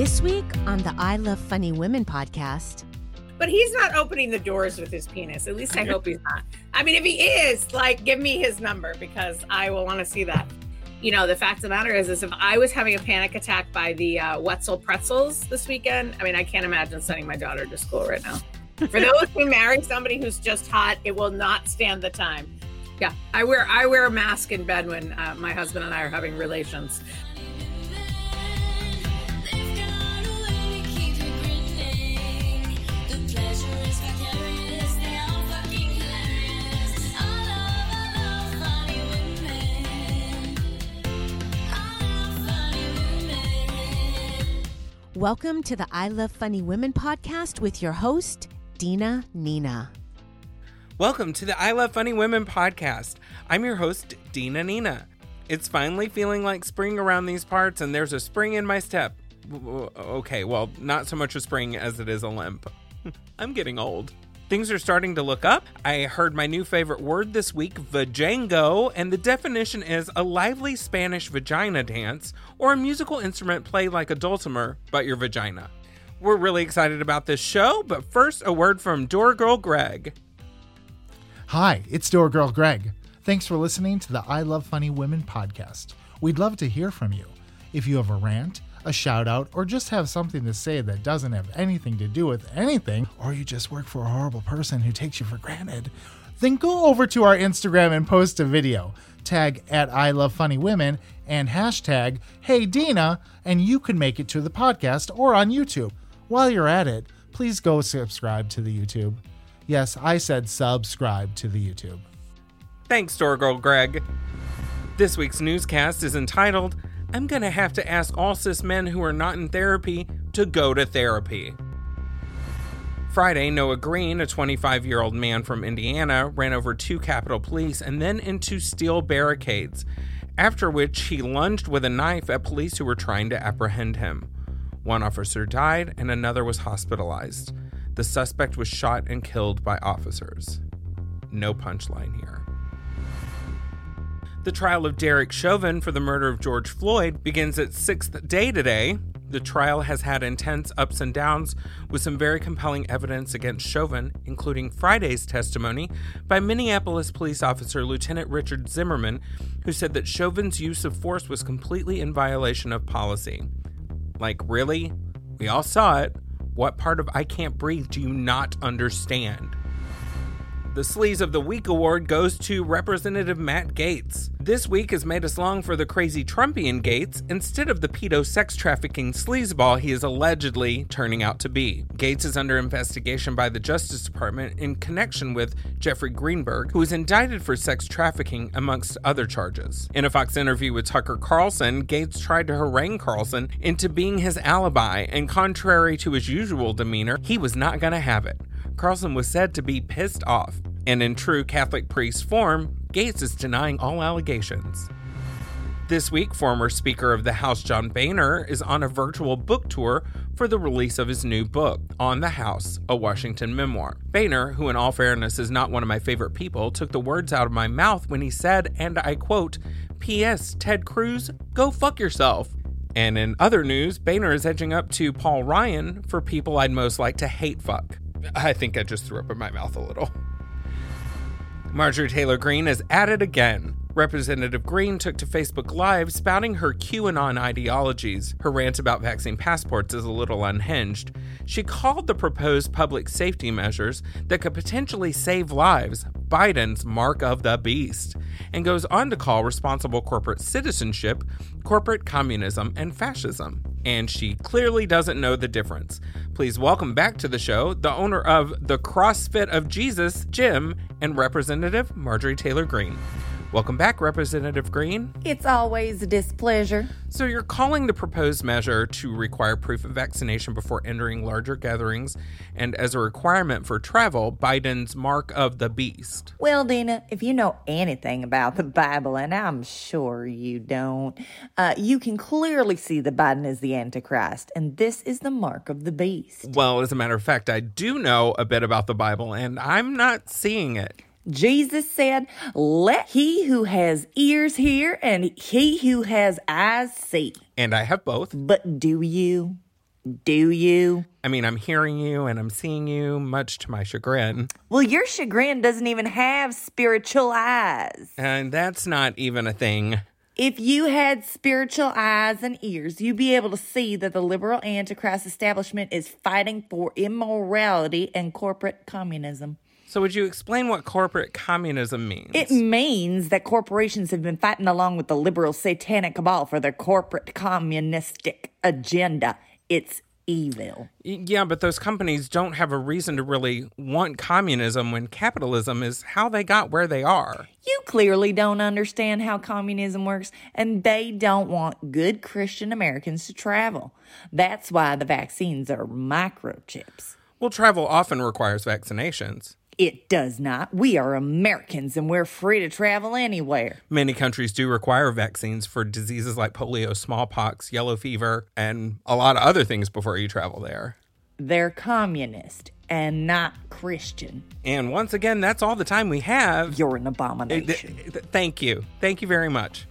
This week on the I Love Funny Women podcast. But he's not opening the doors with his penis. At least I hope he's not. I mean, if he is, like, give me his number because I will want to see that. You know, the fact of the matter is, is if I was having a panic attack by the uh, Wetzel pretzels this weekend, I mean, I can't imagine sending my daughter to school right now. For those who marry somebody who's just hot, it will not stand the time. Yeah, I wear I wear a mask in bed when uh, my husband and I are having relations. Welcome to the I Love Funny Women podcast with your host, Dina Nina. Welcome to the I Love Funny Women podcast. I'm your host, Dina Nina. It's finally feeling like spring around these parts, and there's a spring in my step. Okay, well, not so much a spring as it is a limp. I'm getting old. Things are starting to look up. I heard my new favorite word this week, vajango, and the definition is a lively Spanish vagina dance or a musical instrument played like a dulcimer, but your vagina. We're really excited about this show, but first, a word from Door Girl Gregg. Hi, it's Door Girl Gregg. Thanks for listening to the I Love Funny Women podcast. We'd love to hear from you. If you have a rant, a shout out, or just have something to say that doesn't have anything to do with anything, or you just work for a horrible person who takes you for granted, then go over to our Instagram and post a video. Tag at I Love Funny Women and hashtag Hey Dina, and you can make it to the podcast or on YouTube. While you're at it, please go subscribe to the YouTube. Yes, I said subscribe to the YouTube. Thanks, Door Girl Gregg. This week's newscast is entitled I'm to have to ask all cis men who are not in therapy to go to therapy. Friday, Noah Green, a 25 year old man from Indiana, ran over two Capitol Police and then into steel barricades, after which he lunged with a knife at police who were trying to apprehend him. One officer died and another was hospitalized. The suspect was shot and killed by officers. No punchline here. The trial of Derek Chauvin for the murder of George Floyd begins its sixth day today. The trial has had intense ups and downs with some very compelling evidence against Chauvin, including Friday's testimony by Minneapolis police officer Lieutenant Richard Zimmerman, who said that Chauvin's use of force was completely in violation of policy. Like, really? We all saw it. What part of I Can't Breathe do you not understand? The Sleaze of the Week award goes to Representative Matt Gaetz. This week has made us long for the crazy Trumpian Gaetz instead of the pedo sex trafficking sleazeball he is allegedly turning out to be. Gaetz is under investigation by the Justice Department in connection with Jeffrey Greenberg, who is indicted for sex trafficking amongst other charges. In a Fox interview with Tucker Carlson, Gaetz tried to harangue Carlson into being his alibi, and contrary to his usual demeanor, he was not going to have it. Carlson was said to be pissed off, and in true Catholic priest form, Gaetz is denying all allegations. This week, former Speaker of the House John Boehner is on a virtual book tour for the release of his new book, On the House, a Washington memoir. Boehner, who in all fairness is not one of my favorite people, took the words out of my mouth when he said, and I quote, P.S. Ted Cruz, go fuck yourself. And in other news, Boehner is edging up to Paul Ryan for people I'd most like to hate fuck. I think I just threw up in my mouth a little. Marjorie Taylor Greene is at it again. Representative Greene took to Facebook Live spouting her QAnon ideologies. Her rant about vaccine passports is a little unhinged. She called the proposed public safety measures that could potentially save lives Biden's mark of the beast, and goes on to call responsible corporate citizenship corporate communism and fascism. And she clearly doesn't know the difference. Please welcome back to the show the owner of the CrossFit of Jesus Jim, and Representative Marjorie Taylor Greene. Welcome back, Representative Greene. It's always a displeasure. So, you're calling the proposed measure to require proof of vaccination before entering larger gatherings and as a requirement for travel, Biden's mark of the beast. Well, Dina, if you know anything about the Bible, and I'm sure you don't, uh, you can clearly see that Biden is the Antichrist, and this is the mark of the beast. Well, as a matter of fact, I do know a bit about the Bible, and I'm not seeing it. Jesus said, Let he who has ears hear and he who has eyes see. And I have both. But do you? Do you? I mean, I'm hearing you and I'm seeing you, much to my chagrin. Well, your chagrin doesn't even have spiritual eyes. And that's not even a thing. If you had spiritual eyes and ears, you'd be able to see that the liberal Antichrist establishment is fighting for immorality and corporate communism. So, would you explain what corporate communism means? It means that corporations have been fighting along with the liberal satanic cabal for their corporate communistic agenda. It's evil. Yeah, but those companies don't have a reason to really want communism when capitalism is how they got where they are. You clearly don't understand how communism works, and they don't want good Christian Americans to travel. That's why the vaccines are microchips. Well, travel often requires vaccinations. It does not. We are Americans and we're free to travel anywhere. Many countries do require vaccines for diseases like polio, smallpox, yellow fever, and a lot of other things before you travel there. They're communist and not Christian. And once again, that's all the time we have. You're an abomination. Uh, th- thank you. Thank you very much.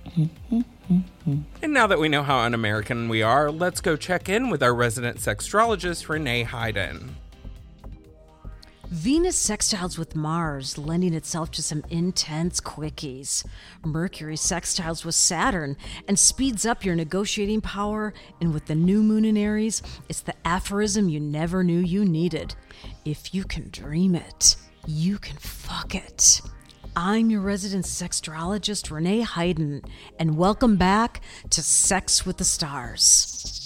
and now that we know how un American we are, let's go check in with our resident sextrologist, René Heiden. Venus sextiles with Mars, lending itself to some intense quickies. Mercury sextiles with Saturn and speeds up your negotiating power. And with the new moon in Aries, it's the aphorism you never knew you needed. If you can dream it, you can fuck it. I'm your resident sextrologist, René Heiden, and welcome back to Sex with the Stars.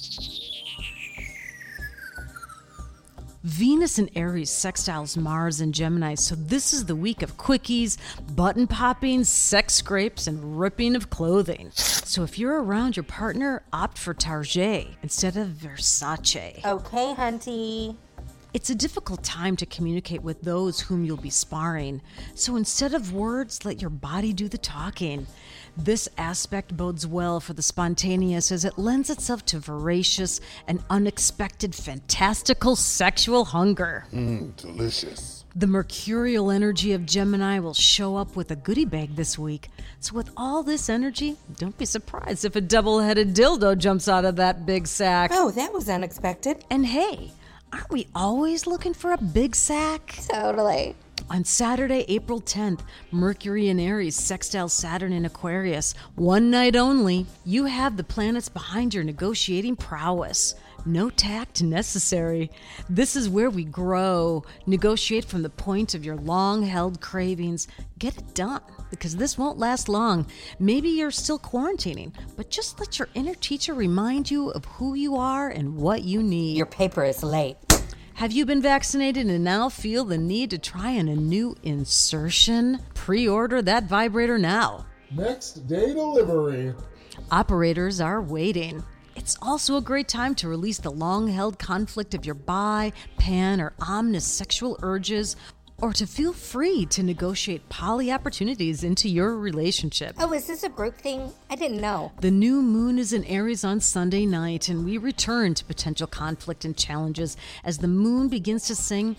Venus and Aries sextiles Mars and Gemini, so this is the week of quickies, button popping, sex scrapes, and ripping of clothing. So if you're around your partner, opt for Target instead of Versace. Okay, hunty. It's a difficult time to communicate with those whom you'll be sparring, so instead of words, let your body do the talking. This aspect bodes well for the spontaneous as it lends itself to voracious and unexpected, fantastical sexual hunger. Mmm, delicious. The mercurial energy of Gemini will show up with a goodie bag this week. So, with all this energy, don't be surprised if a double headed dildo jumps out of that big sack. Oh, that was unexpected. And hey, aren't we always looking for a big sack? Totally. On Saturday, April 10th, Mercury in Aries sextile Saturn in Aquarius. One night only, you have the planets behind your negotiating prowess. No tact necessary. This is where we grow. Negotiate from the point of your long held cravings. Get it done because this won't last long. Maybe you're still quarantining, but just let your inner teacher remind you of who you are and what you need. Your paper is late. Have you been vaccinated and now feel the need to try on a new insertion? Pre order that vibrator now. Next day delivery. Operators are waiting. It's also a great time to release the long held conflict of your bi, pan, or omnis sexual urges or to feel free to negotiate poly opportunities into your relationship. Oh, is this a group thing? I didn't know. The new moon is in Aries on Sunday night, and we return to potential conflict and challenges as the moon begins to sing,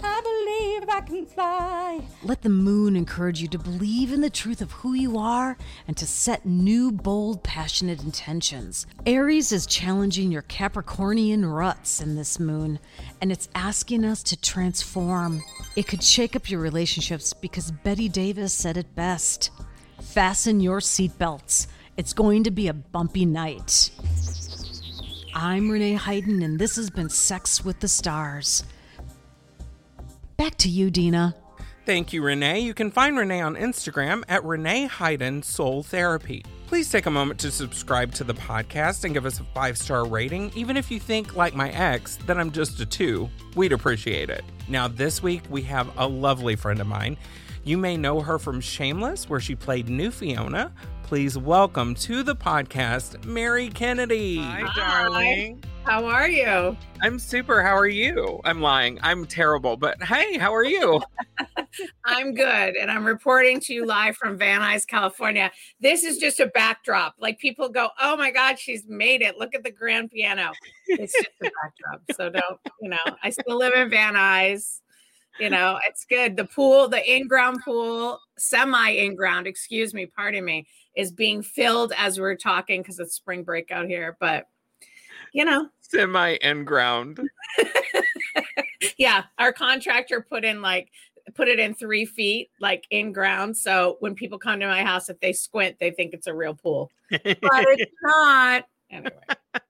believe I can fly. Let the moon encourage you to believe in the truth of who you are and to set new, bold, passionate intentions. Aries is challenging your Capricornian ruts in this moon, and it's asking us to transform. It could shake up your relationships because Bette Davis said it best. Fasten your seatbelts. It's going to be a bumpy night. I'm René Heiden, and this has been Sex with the Stars. Back to you, Dina. Thank you, Renee. You can find Renee on Instagram at René Heiden Soul Therapy. Please take a moment to subscribe to the podcast and give us a five star rating, even if you think, like my ex, that I'm just a two. We'd appreciate it. Now, this week we have a lovely friend of mine. You may know her from Shameless, where she played New Fiona. Please welcome to the podcast, Mary Kennedy. Hi, darling. How are you? I'm super. How are you? I'm lying. I'm terrible, but hey, how are you? I'm good. And I'm reporting to you live from Van Nuys, California. This is just a backdrop. Like people go, oh my God, she's made it. Look at the grand piano. It's just a backdrop. So don't, you know, I still live in Van Nuys. You know, it's good. The pool, the in ground pool, semi in ground, excuse me, pardon me, is being filled as we're talking because it's spring break out here. But you know, Semi in ground. yeah, our contractor put in like put it in three feet, like in ground. So when people come to my house, if they squint, they think it's a real pool, but it's not. Anyway,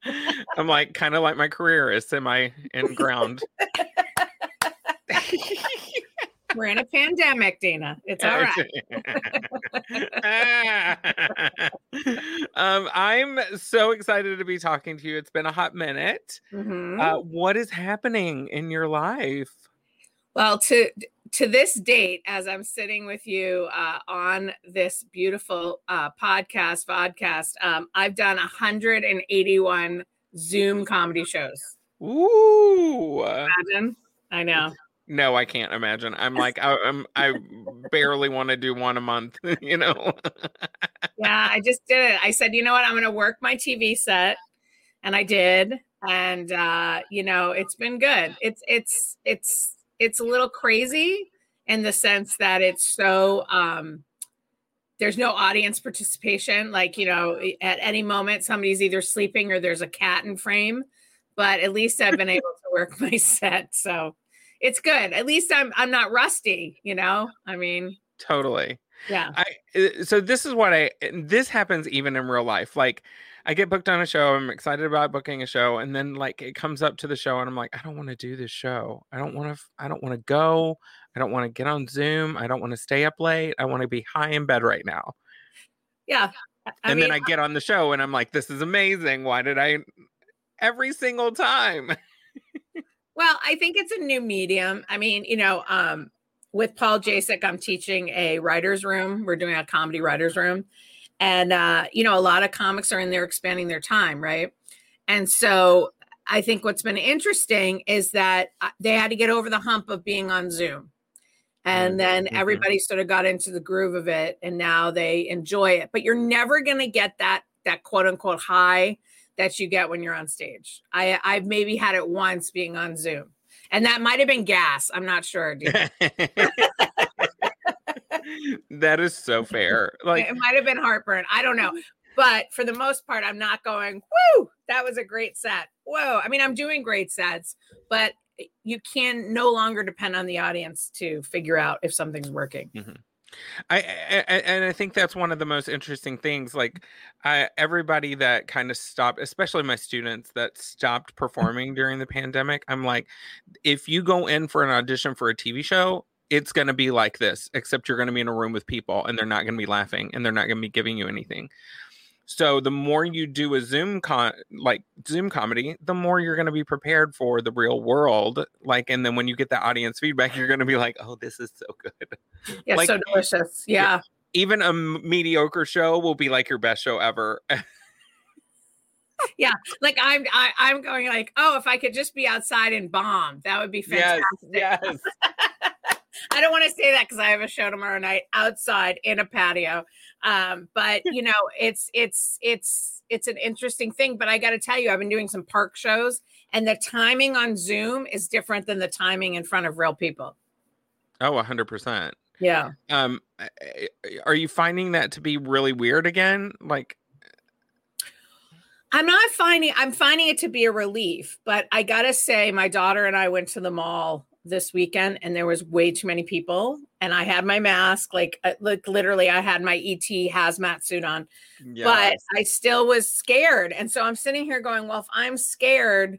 I'm like kind of like my career is semi in ground. We're in a pandemic, Dana. It's all right. um, I'm so excited to be talking to you. It's been a hot minute. Mhm. Uh, what is happening in your life? Well, to to this date, as I'm sitting with you uh, on this beautiful uh, podcast, vodcast, um, I've done 181 Zoom comedy shows. Ooh. Imagine, I know. No, I can't imagine. I'm like I, I'm I barely want to do one a month, you know. Yeah, I just did it. I said, you know what? I'm going to work my TV set, and I did. And uh, you know, it's been good. It's it's it's it's a little crazy in the sense that it's so um there's no audience participation. Like, you know, at any moment somebody's either sleeping or there's a cat in frame. But at least I've been able to work my set. So it's good. At least I'm I'm not rusty, you know? I mean, totally. yeah. I uh, so this is what I this happens even in real life. Like I get booked on a show, I'm excited about booking a show, and then like it comes up to the show, and I'm like, I don't want to do this show. I don't want to. I don't want to go. I don't want to get on Zoom. I don't want to stay up late. I want to be high in bed right now. Yeah. I and mean, then I get on the show, and I'm like, this is amazing. Why did I? Every single time. Well, I think it's a new medium. I mean, you know, um, with Paul Jasek, I'm teaching a writer's room. We're doing a comedy writer's room. And, uh, you know, a lot of comics are in there expanding their time, right? And so I think what's been interesting is that uh, they had to get over the hump of being on Zoom. And then Mhm. everybody sort of got into the groove of it and now they enjoy it. But you're never going to get that that quote unquote high that you get when you're on stage. I I've maybe had it once being on Zoom. And that might have been gas. I'm not sure. that is so fair. Like it might have been heartburn. I don't know. But for the most part, I'm not going, whoo, that was a great set. Whoa. I mean, I'm doing great sets, but eh, you can no longer depend on the audience to figure out if something's working. I, I I- and I think that's one of the most interesting things. Like, I, everybody that kind of stopped, especially my students that stopped mm. performing during the pandemic. I'm like, if you go in for an audition for a TV show, it's going to be like this, except you're going to be in a room with people, and they're not going to be laughing, and they're not going to be giving you anything. So the more you do a Zoom con like Zoom comedy, the more you're going to be prepared for the real world. Like, and then when you get the audience feedback, you're going to be like, "Oh, this is so good." Yeah, Like- so delicious. Yeah. even a mediocre show will be like your best show ever. Yeah, like I'm I, I'm going like, oh, if I could just be outside and bomb, that would be yes, fantastic. yes. I don't want to say that because I have a show tomorrow night outside in a patio. Um, but you know, it's it's it's it's an interesting thing. But I got to tell you, I've been doing some park shows, and the timing on Zoom is different than the timing in front of real people. Oh, hundred percent. Yeah. Um, I- I- are you finding that to be really weird again? Like, I'm not finding I'm finding it to be a relief, but I gotta say, my daughter and I went to the mall this weekend and there was way too many people. And I had my mask, like, uh, like literally, I had my ET hazmat suit on, but. I still was scared. And so I'm sitting here going, well, if I'm scared,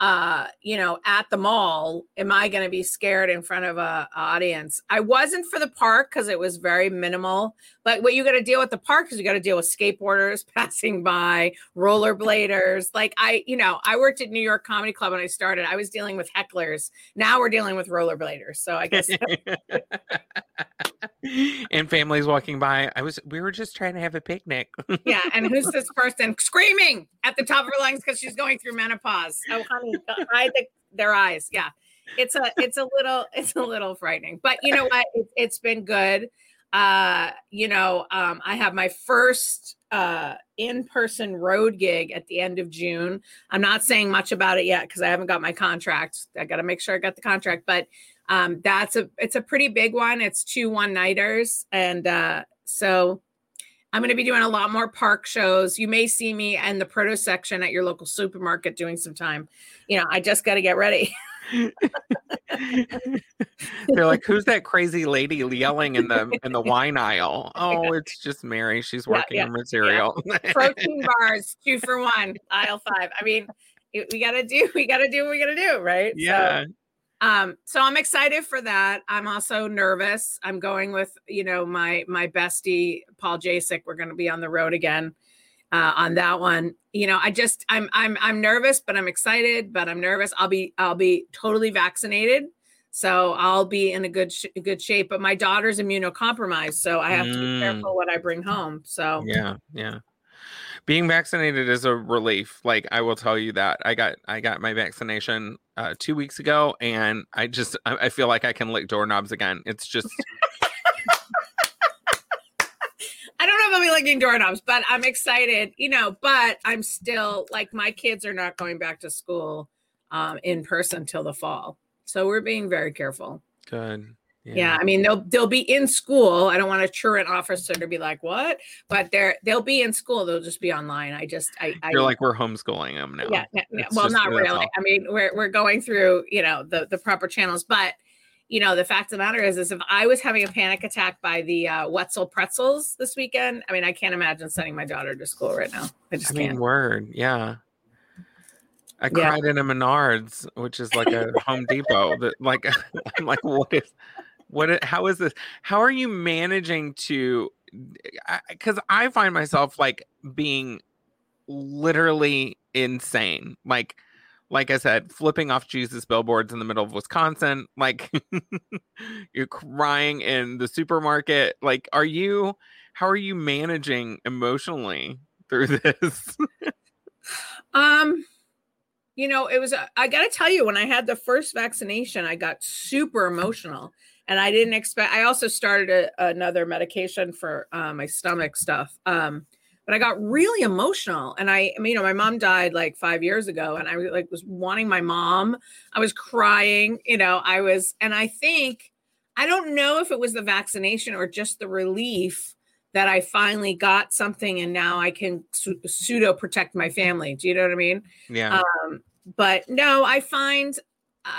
uh, you know, at the mall, am I going to be scared in front of a, a audience? I wasn't for the park because it was very minimal. But what you got to deal with the park is you got to deal with skateboarders passing by, rollerbladers. Like I, you know, I worked at New York Comedy Club when I started. I was dealing with hecklers. Now we're dealing with rollerbladers. So I guess and families walking by. I was. We were just trying to have a picnic. yeah. And who's this person screaming at the top of her lungs because she's going through menopause? Oh, honey, hide the, their eyes. Yeah, it's a it's a little it's a little frightening, but you know what? It, it's been good. Uh, you know, um, I have my first uh in-person road gig at the end of June. I'm not saying much about it yet because I haven't got my contract. I got to make sure I got the contract, but um that's a it's a pretty big one. It's two one-nighters and uh so I'm going to be doing a lot more park shows. You may see me in the produce section at your local supermarket doing some time. You know, I just got to get ready. They're like, "Who's that crazy lady yelling in the in the wine aisle?" Oh, it's just Mary. She's working yeah, her material. Protein bars, two for one, aisle five. I mean, we got to do, we got to do what we got to do, right? So, yeah. Um so i'm excited for that. I'm also nervous. I'm going with you know my my bestie paul jasek. We're going to be on the road again uh on that one. You know i just i'm i'm i'm nervous but i'm excited but i'm nervous. I'll be i'll be totally vaccinated so i'll be in a good sh- good shape but my daughter's immunocompromised so i have to be Mm. careful what i bring home so Yeah, yeah. Being vaccinated is a relief. Like I will tell you that I got I got my vaccination uh, two weeks ago, and I just I, I feel like I can lick doorknobs again. It's just I don't know if I'll be licking doorknobs, but I'm excited, you know. But I'm still like my kids are not going back to school um, in person till the fall, so we're being very careful. good. Yeah. I mean they'll they'll be in school. I don't want a truant officer to be like what, but they're they'll be in school. They'll just be online. I just I, I You're like we're homeschooling them now. yeah, well, just- not really. all. I mean, we're we're going through, you know, the the proper channels, but you know, the fact of the matter is, is if I was having a panic attack by the uh, Wetzel pretzels this weekend, I mean, I can't imagine sending my daughter to school right now. I just I mean, can't. word. Yeah. I Yeah. cried in a Menards, which is like a Home Depot. That like I'm like, what is what how is this? How are you managing to because I find myself like being literally insane. Like like I said, flipping off Jesus billboards in the middle of Wisconsin, like you're crying in the supermarket. Like, are you how are you managing emotionally through this? Um, you know, it was. I got to tell you, when I had the first vaccination, I got super emotional, and I didn't expect. I also started a, another medication for uh, my stomach stuff. Um, but I got really emotional, and I, I mean, you know, my mom died like five years ago, and I like was wanting my mom. I was crying, you know. I was, and I think I don't know if it was the vaccination or just the relief that I finally got something and now I can su- pseudo protect my family. Do you know what I mean? yeah. Um, but no, I find,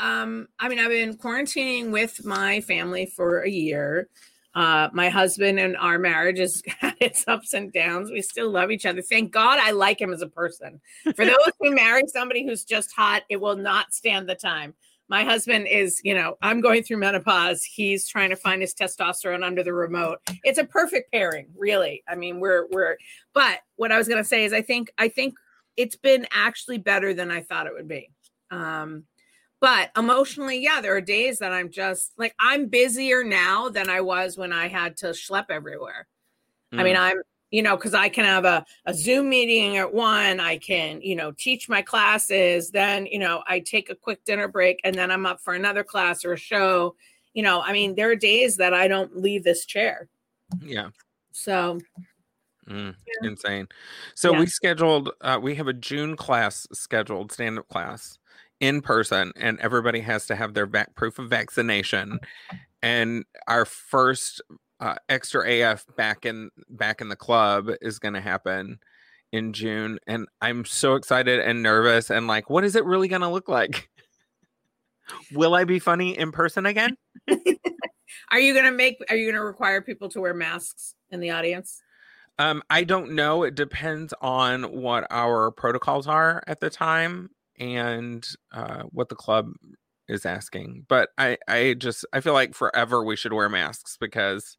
um, I mean, I've been quarantining with my family for a year. Uh, my husband and our marriage has had its ups and downs. We still love each other. Thank God I like him as a person. For those who marry somebody who's just hot, it will not stand the time. My husband is, you know, I'm going through menopause. He's trying to find his testosterone under the remote. It's a perfect pairing, really. I mean, we're we're but what I was gonna say is I think I think it's been actually better than I thought it would be. Um, but emotionally, yeah, there are days that I'm just like I'm busier now than I was when I had to schlep everywhere. I mean, Mm. I'm you know because I can have a, a Zoom meeting at one, I can you know teach my classes, then you know I take a quick dinner break, and then I'm up for another class or a show. You know, I mean, there are days that I don't leave this chair. yeah. So Mm, Insane. So Yeah. we scheduled, uh, we have a June class scheduled, stand up class in person, and everybody has to have their vac- proof of vaccination. And our first uh, extra AF back in back in the club is going to happen in June, and I'm so excited and nervous. And like, what is it really going to look like? Will I be funny in person again? Are you gonna make? Are you gonna require people to wear masks in the audience? Um, I don't know. It depends on what our protocols are at the time and uh, what the club is asking. But I, I just, I feel like forever we should wear masks because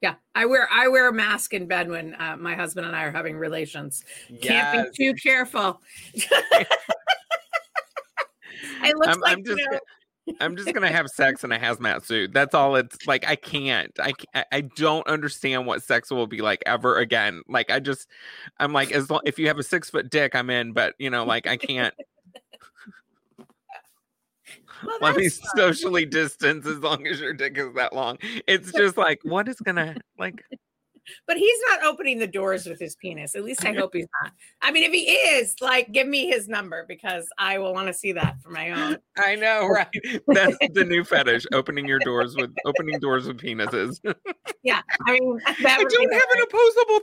Yeah, I wear I wear a mask in bed when uh, my husband and I are having relations. Can't be too careful. it looks I'm, like I'm you know, I'm just gonna have sex in a hazmat suit. That's all. It's like I can't. I, I- don't understand what sex will be like ever again. Like I just, I'm like, as long if you have a six foot dick, I'm in. But you know, like I can't. well, let me fine. socially distance as long as your dick is that long. It's just like, what is gonna like? But he's not opening the doors with his penis. At least I hope he's not. I mean, if he is, like, give me his number because I will want to see that for my own. I know, right? That's the new fetish: opening your doors with opening doors with penises. Yeah, I mean, that I don't have an opposable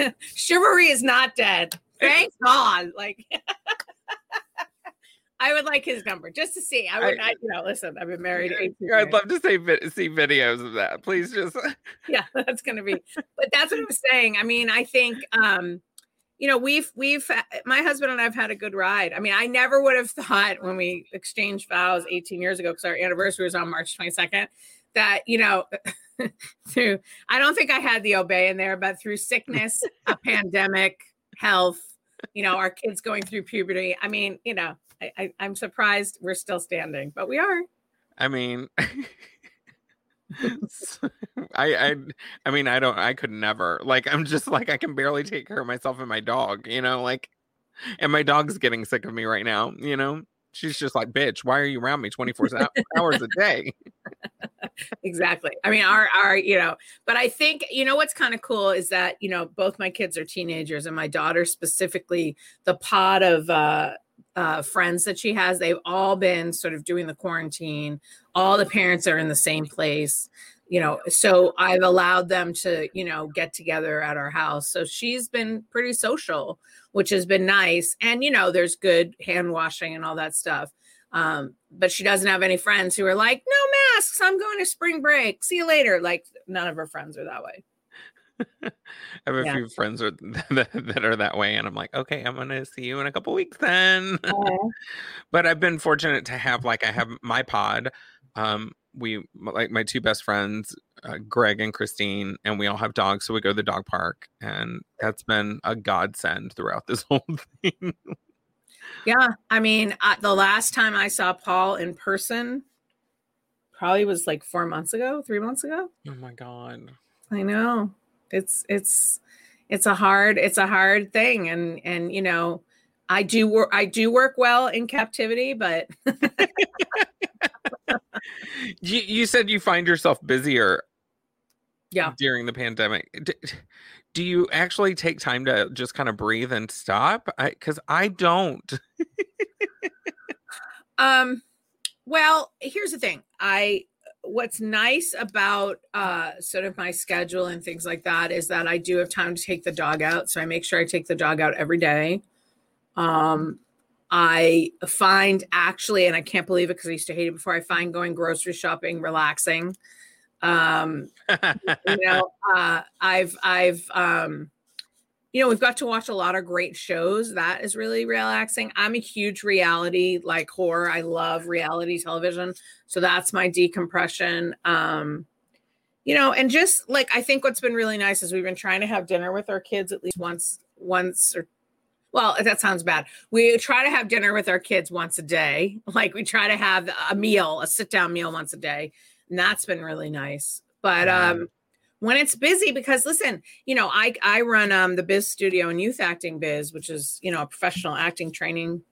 thumb. chivalry is not dead. Thank God. Like, I would like his number just to see. I would, I- I, you know, listen, I've been married 18 I'd love to see see videos of that. Please just yeah that's gonna be but that's what I'm saying i mean i think um you know we've we've my husband and i've had a good ride i mean i never would have thought when we exchanged vows 18 years ago because our anniversary was on march 22nd that you know through i don't think i had the obey in there but through sickness a pandemic health you know our kids going through puberty i mean you know I, I, i'm surprised we're still standing but we are I mean, I, I I mean, I don't, I could never. Like, I'm just like, I can barely take care of myself and my dog. You know, like, and my dog's getting sick of me right now. You know, she's just like, bitch, why are you around me 24 hours a day? exactly i mean our our you know but i think you know what's kind of cool is that you know both my kids are teenagers and my daughter specifically the pod of uh uh, friends that she has, they've all been sort of doing the quarantine. All the parents are in the same place, you know. So I've allowed them to, you know, get together at our house. So she's been pretty social, which has been nice. And you know, there's good hand washing and all that stuff. Um, but she doesn't have any friends who are like, no masks, I'm going to spring break. See you later. Like none of her friends are that way. I have a Yeah. few friends are, that, that are that way, and I'm like, okay, I'm gonna see you in a couple weeks then. but I've been fortunate to have like I have my pod. Um, we like my two best friends, uh, Greg and Christine, and we all have dogs, so we go to the dog park, and that's been a godsend throughout this whole thing. Yeah, I mean, uh, the last time I saw Paul in person probably was like four months ago, three months ago. oh my god. I know it's it's it's a hard it's a hard thing, and and you know, I do work I do work well in captivity, but You, you said you find yourself busier yeah, during the pandemic. D- do you actually take time to just kind of breathe and stop? I because I don't. Um, well, here's the thing. I what's nice about uh sort of my schedule and things like that is that I do have time to take the dog out. So I make sure I take the dog out every day. Um I find actually, and I can't believe it because I used to hate it before, I find going grocery shopping relaxing. Um, you know, uh I've I've um you know, we've got to watch a lot of great shows. That is really relaxing. I'm a huge reality like horror. I love reality television. So that's my decompression. Um, you know, and just like I think what's been really nice is we've been trying to have dinner with our kids at least once, once or well, that sounds bad. We try to have dinner with our kids once a day. Like we try to have a meal, a sit down meal once a day. And that's been really nice. But um when it's busy because listen you know i i run um the biz studio and youth acting biz which is you know a professional acting training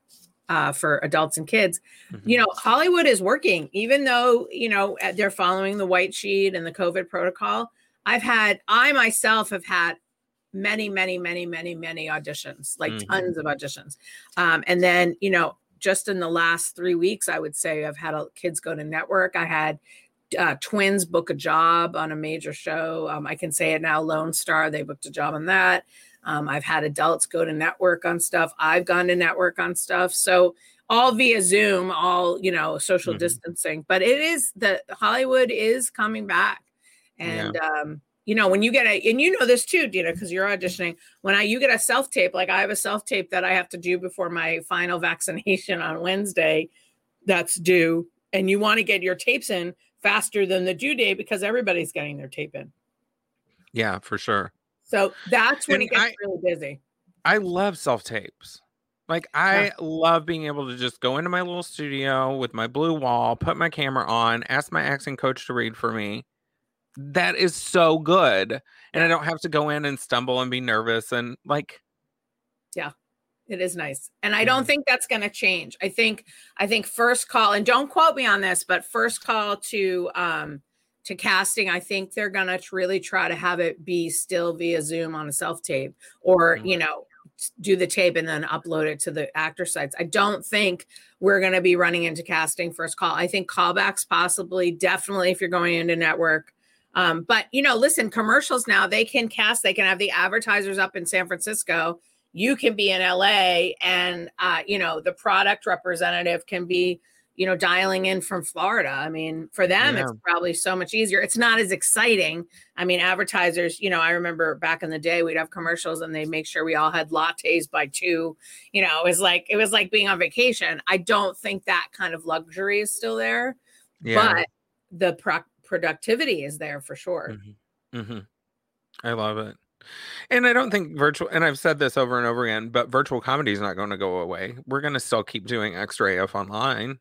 uh, for adults and kids. You know hollywood is working. Even though you know uh, they're following the white sheet and the covid protocol i've had i myself have had many many many many many auditions like Mhm. tons of auditions. Um, and then you know just in the last three weeks i would say i've had a, kids go to network. I had uh, twins book a job on a major show. Um, I can say it now, Lone Star, they booked a job on that. Um, I've had adults go to network on stuff. I've gone to network on stuff. So all via Zoom, all, you know, social Mhm. distancing. But it is the Hollywood is coming back. And, um, you know, when you get a, and you know this too, Dina, because you're auditioning. When I you get a self tape, like I have a self tape that I have to do before my final vaccination on Wednesday, that's due, and you want to get your tapes in faster than the due date because everybody's getting their tape in. yeah, for sure. So that's when And it gets I- really busy. I love self tapes. Like I love being able to just go into my little studio with my blue wall, put my camera on, ask my acting coach to read for me. That is so good. And I don't have to go in and stumble and be nervous and like It is nice. And I don't think that's going to change. I think I think first call and don't quote me on this, but first call to um to casting, I think they're gonna really try to have it be still via Zoom on a self tape, or you know, do the tape and then upload it to the actor sites. I don't think we're gonna be running into casting first call. I think callbacks possibly, definitely if you're going into network. Um, but you know, listen, commercials now they can cast, they can have the advertisers up in San Francisco. You can be in LA, and uh, you know the product representative can be, you know, dialing in from Florida. I mean, for them, it's probably so much easier. It's not as exciting. I mean, advertisers, you know, I remember back in the day, we'd have commercials and they make sure we all had lattes by two. You know, it was like it was like being on vacation. I don't think that kind of luxury is still there, Yeah. but the pro- productivity is there for sure. hmm I love it. And I don't think virtual, and I've said this over and over again, but virtual comedy is not going to go away. We're going to still keep doing Extra AF online.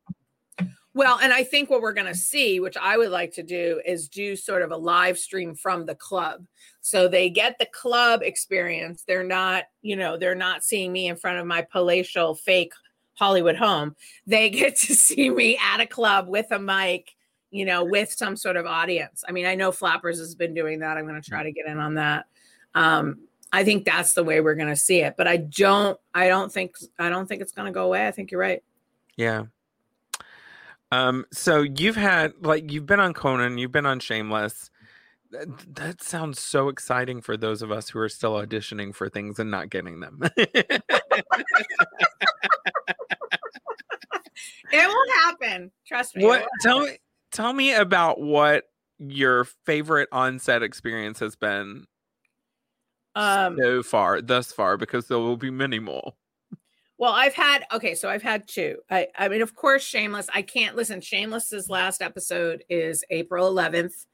Well, and I think what we're going to see, which I would like to do, is do sort of a live stream from the club. So they get the club experience. They're not, you know, they're not seeing me in front of my palatial fake Hollywood home. They get to see me at a club with a mic, you know, with some sort of audience. I mean, I know Flappers has been doing that. I'm going to hmm. try to get in on that. Um, I think that's the way we're going to see it. But I don't, I don't think, I don't think it's going to go away. I think you're right. Yeah. Um, so you've had like you've been on Conan, you've been on Shameless. That, that sounds so exciting for those of us who are still auditioning for things and not getting them. It will happen. Trust me. what tell me tell me about what your favorite on-set experience has been Um, so far, thus far, because there will be many more. well, I've had okay, so I've had two. I, I mean, of course, Shameless. I can't listen. Shameless's last episode is April 11th.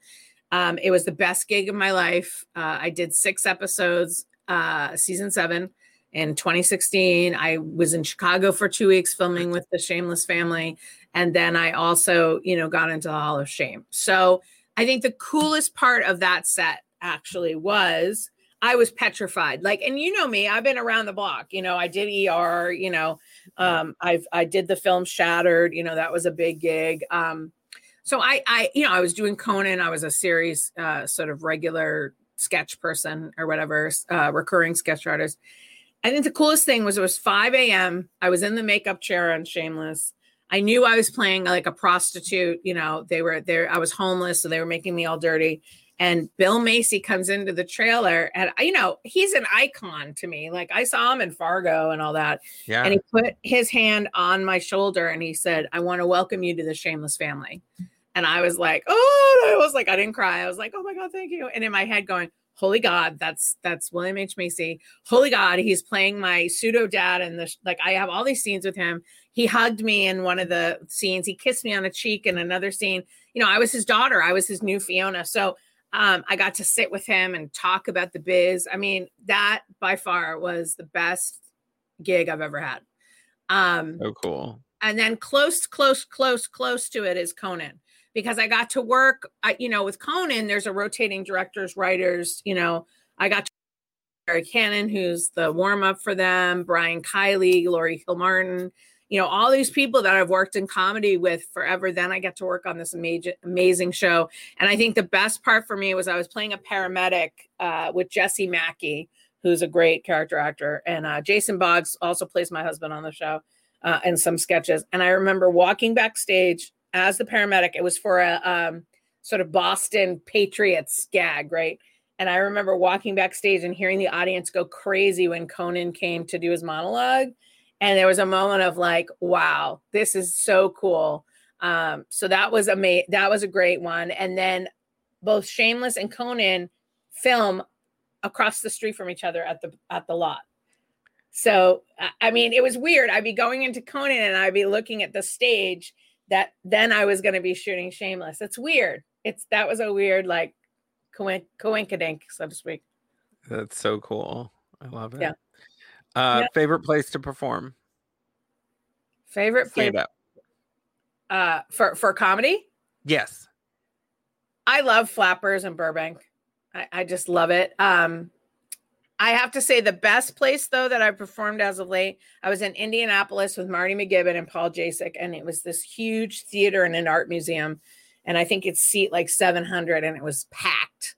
Um, it was the best gig of my life. Uh, I did six episodes, uh, season seven in 2016. I was in Chicago for two weeks filming with the Shameless family, and then I also, you know, got into the Hall of Shame. So I think the coolest part of that set actually was I was petrified. Like, and you know me, I've been around the block. You know, I did ER. You know, um, I've I did the film Shattered. You know, that was a big gig. Um, so I, I, you know, I was doing Conan. I was a series uh, sort of regular sketch person or whatever, uh, recurring sketch artist. I think the coolest thing was it was 5 a.m. I was in the makeup chair on Shameless. I knew I was playing like a prostitute. You know, they were there. I was homeless, so they were making me all dirty. And Bill Macy comes into the trailer, and you know, he's an icon to me. Like I saw him in Fargo and all that. Yeah. And he put his hand on my shoulder and he said, I want to welcome you to the Shameless family. And I was like, oh, I was like, I didn't cry. I was like, oh my God, thank you. And in my head going, holy God, that's that's William H. Macy. Holy God, he's playing my pseudo dad. And the like, I have all these scenes with him. He hugged me in one of the scenes. He kissed me on the cheek in another scene. You know, I was his daughter. I was his new Fiona. So um, I got to sit with him and talk about the biz. I mean, that by far was the best gig I've ever had. Um, so cool. and then close, close, close, close to it is Conan because I got to work. I, you know, with Conan, there's a rotating directors, writers. You know, I got to Barry Cannon, who's the warm up for them, Brian Kiley, Laurie Kilmartin. You know, all these people that I've worked in comedy with forever. Then I get to work on this amazing, amazing show. And I think the best part for me was I was playing a paramedic uh, with Jesse Mackey, who's a great character actor, and uh, Jason Boggs also plays my husband on the show uh, in some sketches. And I remember walking backstage as the paramedic. It was for a um, sort of Boston Patriots gag, right? And I remember walking backstage and hearing the audience go crazy when Conan came to do his monologue. And there was a moment of like, wow, this is so cool. Um, so that was amazing. That was a great one. And then both Shameless and Conan film across the street from each other at the at the lot. So I- mean, it was weird. I'd be going into Conan and I'd be looking at the stage that then I was going to be shooting Shameless. It's weird. It's that was a weird like coin- coinkydink, so to speak. That's so cool. I love it. Yeah. Uh, Yeah. Favorite place to perform? Favorite place Stand uh, for for comedy? Yes. I love Flappers and Burbank. I, I just love it. Um, I have to say the best place though that I performed as of late. I was in Indianapolis with Marty McGibbon and Paul Jasek, and it was this huge theater and an art museum. and I think it's seat like 700, and it was packed.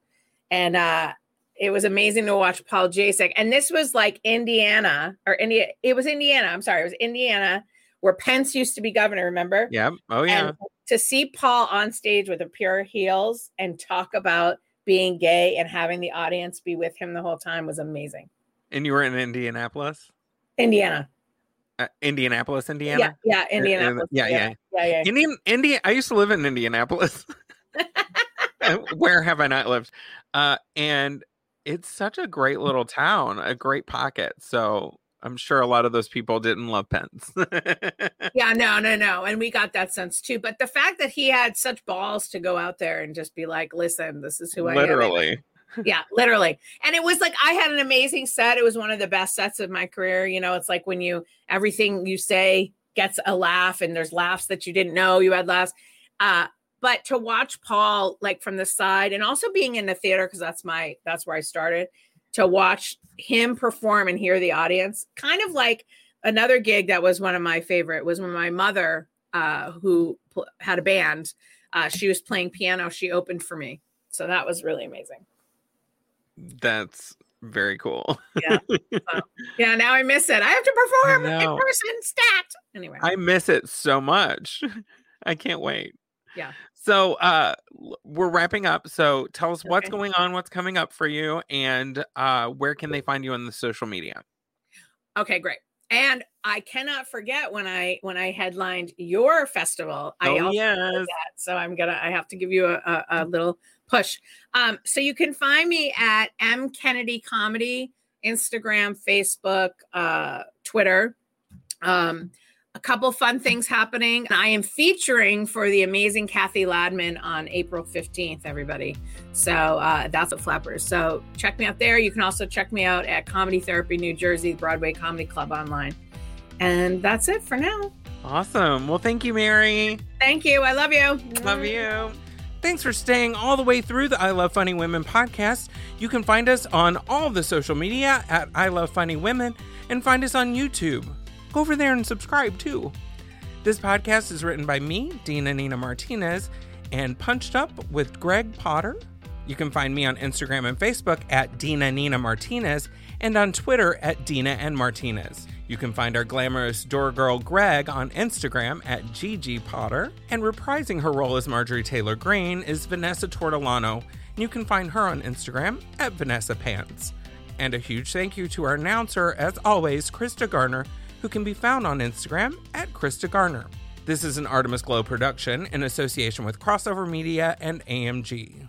And uh, it was amazing to watch Paul Jasek. And this was like Indiana or India. It was Indiana. I'm sorry, it was Indiana where Pence used to be governor. Remember? Yep. Oh yeah. And to see Paul on stage with a pair of heels and talk about being gay and having the audience be with him the whole time was amazing. And you were in Indianapolis? Indiana. Uh, Indianapolis, Indiana? Yeah, yeah, Indianapolis. yeah, yeah. yeah, yeah. Indian India I used to live in Indianapolis. Where have I not lived? Uh and it's such a great little town, a great pocket. So I'm sure a lot of those people didn't love Pence. yeah, no, no, no. And we got that sense too. But the fact that he had such balls to go out there and just be like, listen, this is who I am. Literally. yeah, literally. And it was like I had an amazing set. It was one of the best sets of my career. You know, it's like when you everything you say gets a laugh and there's laughs that you didn't know you had laughs. Uh, but to watch Paul like from the side and also being in the theater because that's my that's where I started to watch him perform and hear the audience kind of like another gig that was one of my favorite was when my mother uh, who pl- had a band uh, she was playing piano she opened for me. So that was really amazing. That's very cool. yeah. So, yeah now i miss it. I have to perform in person stat. Anyway. I miss it so much. I can't wait. Yeah. So uh we're wrapping up. So tell us what's going on, what's coming up for you, and uh where can they find you on the social media? Okay, great. And I cannot forget when I when I headlined your festival. I oh also yes. that, so I'm gonna I have to give you a, a, a little push. Um, so you can find me at M Kennedy Comedy, Instagram, Facebook, uh, Twitter. Um, a couple fun things happening. I am featuring for the amazing Kathy Ladman on April 15th, everybody. So uh, that's at Flappers. So check me out there. You can also check me out at Comedy Therapy New Jersey, Broadway Comedy Club online. And that's it for now. Awesome. Well, thank you, Mary. Thank you. I love you. Love you. Thanks for staying all the way through the I Love Funny Women podcast. You can find us on all the social media at I Love Funny Women and find us on YouTube. Go over there and subscribe too. This podcast is written by me, Dina Nina Martinez, and punched up with Gregg Potter. You can find me on Instagram and Facebook at Dina Nina Martinez and on Twitter at Dina and Martinez. You can find our glamorous door girl Gregg on Instagram at Gigi Potter, and reprising her role as Marjorie Taylor Greene is Vanessa Tortolano, and you can find her on Instagram at Vanessa Pants. And a huge thank you to our announcer, as always, Crysta Garner, who can be found on Instagram at Crysta Garner. This is an Artemis Glow production in association with Crossover Media and AMG.